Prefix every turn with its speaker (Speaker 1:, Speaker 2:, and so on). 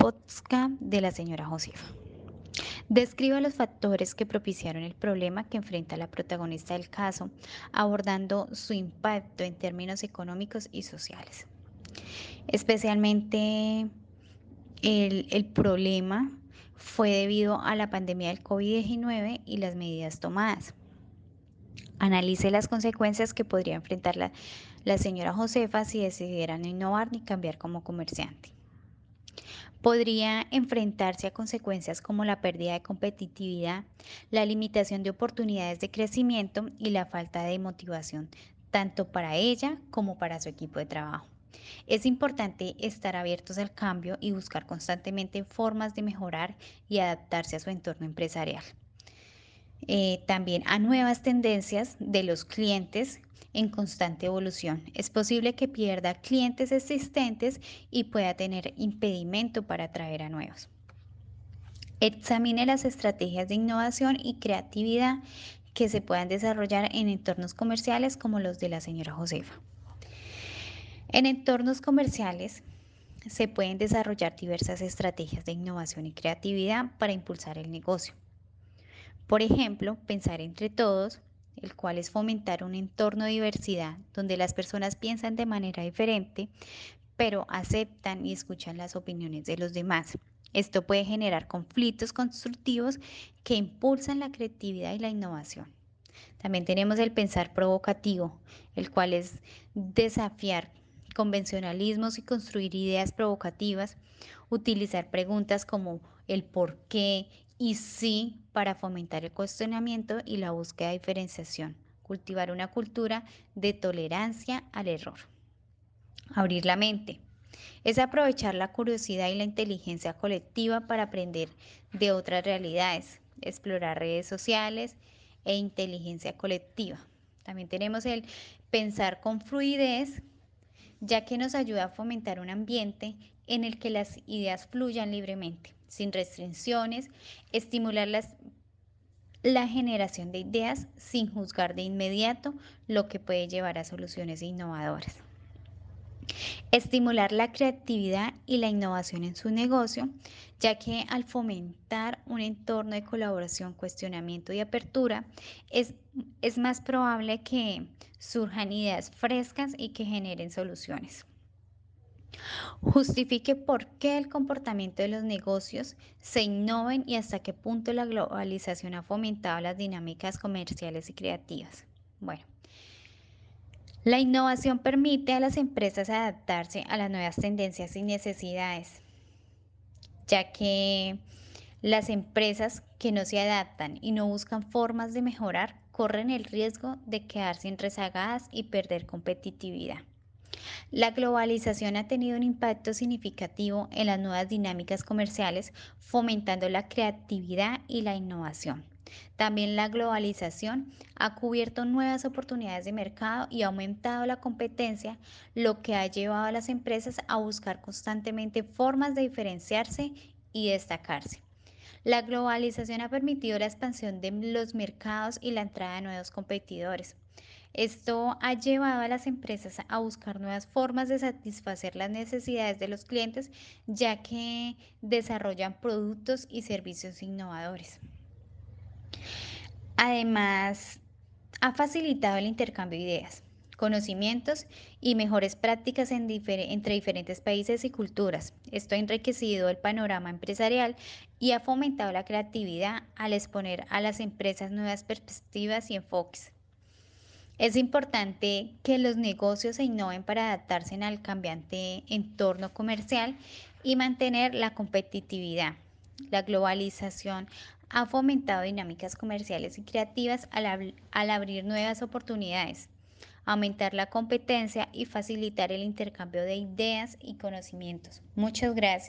Speaker 1: podcast de la señora Josefa. Describa los factores que propiciaron el problema que enfrenta la protagonista del caso, abordando su impacto en términos económicos y sociales. Especialmente el, problema fue debido a la pandemia del COVID-19 y las medidas tomadas. Analice las consecuencias que podría enfrentar la, la señora Josefa si decidiera no innovar ni cambiar como comerciante. Podría enfrentarse a consecuencias como la pérdida de competitividad, la limitación de oportunidades de crecimiento y la falta de motivación, tanto para ella como para su equipo de trabajo. Es importante estar abiertos al cambio y buscar constantemente formas de mejorar y adaptarse a su entorno empresarial. Eh, también a nuevas tendencias de los clientes en constante evolución. Es posible que pierda clientes existentes y pueda tener impedimento para atraer a nuevos. Examine las estrategias de innovación y creatividad que se puedan desarrollar en entornos comerciales como los de la señora Josefa. En entornos comerciales se pueden desarrollar diversas estrategias de innovación y creatividad para impulsar el negocio. Por ejemplo, pensar entre todos, el cual es fomentar un entorno de diversidad donde las personas piensan de manera diferente, pero aceptan y escuchan las opiniones de los demás. Esto puede generar conflictos constructivos que impulsan la creatividad y la innovación. También tenemos el pensar provocativo, el cual es desafiar convencionalismos y construir ideas provocativas, utilizar preguntas como el por qué y sí para fomentar el cuestionamiento y la búsqueda de diferenciación, cultivar una cultura de tolerancia al error. Abrir la mente. Es aprovechar la curiosidad y la inteligencia colectiva para aprender de otras realidades, explorar redes sociales e inteligencia colectiva. También tenemos el pensar con fluidez, ya que nos ayuda a fomentar un ambiente en el que las ideas fluyan libremente sin restricciones, estimular la generación de ideas sin juzgar de inmediato lo que puede llevar a soluciones innovadoras. Estimular la creatividad y la innovación en su negocio, ya que al fomentar un entorno de colaboración, cuestionamiento y apertura, es, es más probable que surjan ideas frescas y que generen soluciones. Justifique por qué el comportamiento de los negocios se innoven y hasta qué punto la globalización ha fomentado las dinámicas comerciales y creativas. Bueno, la innovación permite a las empresas adaptarse a las nuevas tendencias y necesidades, ya que las empresas que no se adaptan y no buscan formas de mejorar corren el riesgo de quedarse rezagadas y perder competitividad. La globalización ha tenido un impacto significativo en las nuevas dinámicas comerciales, fomentando la creatividad y la innovación. También la globalización ha cubierto nuevas oportunidades de mercado y ha aumentado la competencia, lo que ha llevado a las empresas a buscar constantemente formas de diferenciarse y destacarse. La globalización ha permitido la expansión de los mercados y la entrada de nuevos competidores. Esto ha llevado a las empresas a buscar nuevas formas de satisfacer las necesidades de los clientes, ya que desarrollan productos y servicios innovadores. Además, ha facilitado el intercambio de ideas, conocimientos y mejores prácticas entre diferentes países y culturas. Esto ha enriquecido el panorama empresarial y ha fomentado la creatividad al exponer a las empresas nuevas perspectivas y enfoques. Es importante que los negocios se innoven para adaptarse al cambiante entorno comercial y mantener la competitividad. La globalización ha fomentado dinámicas comerciales y creativas al, al, abrir nuevas oportunidades, aumentar la competencia y facilitar el intercambio de ideas y conocimientos. Muchas gracias.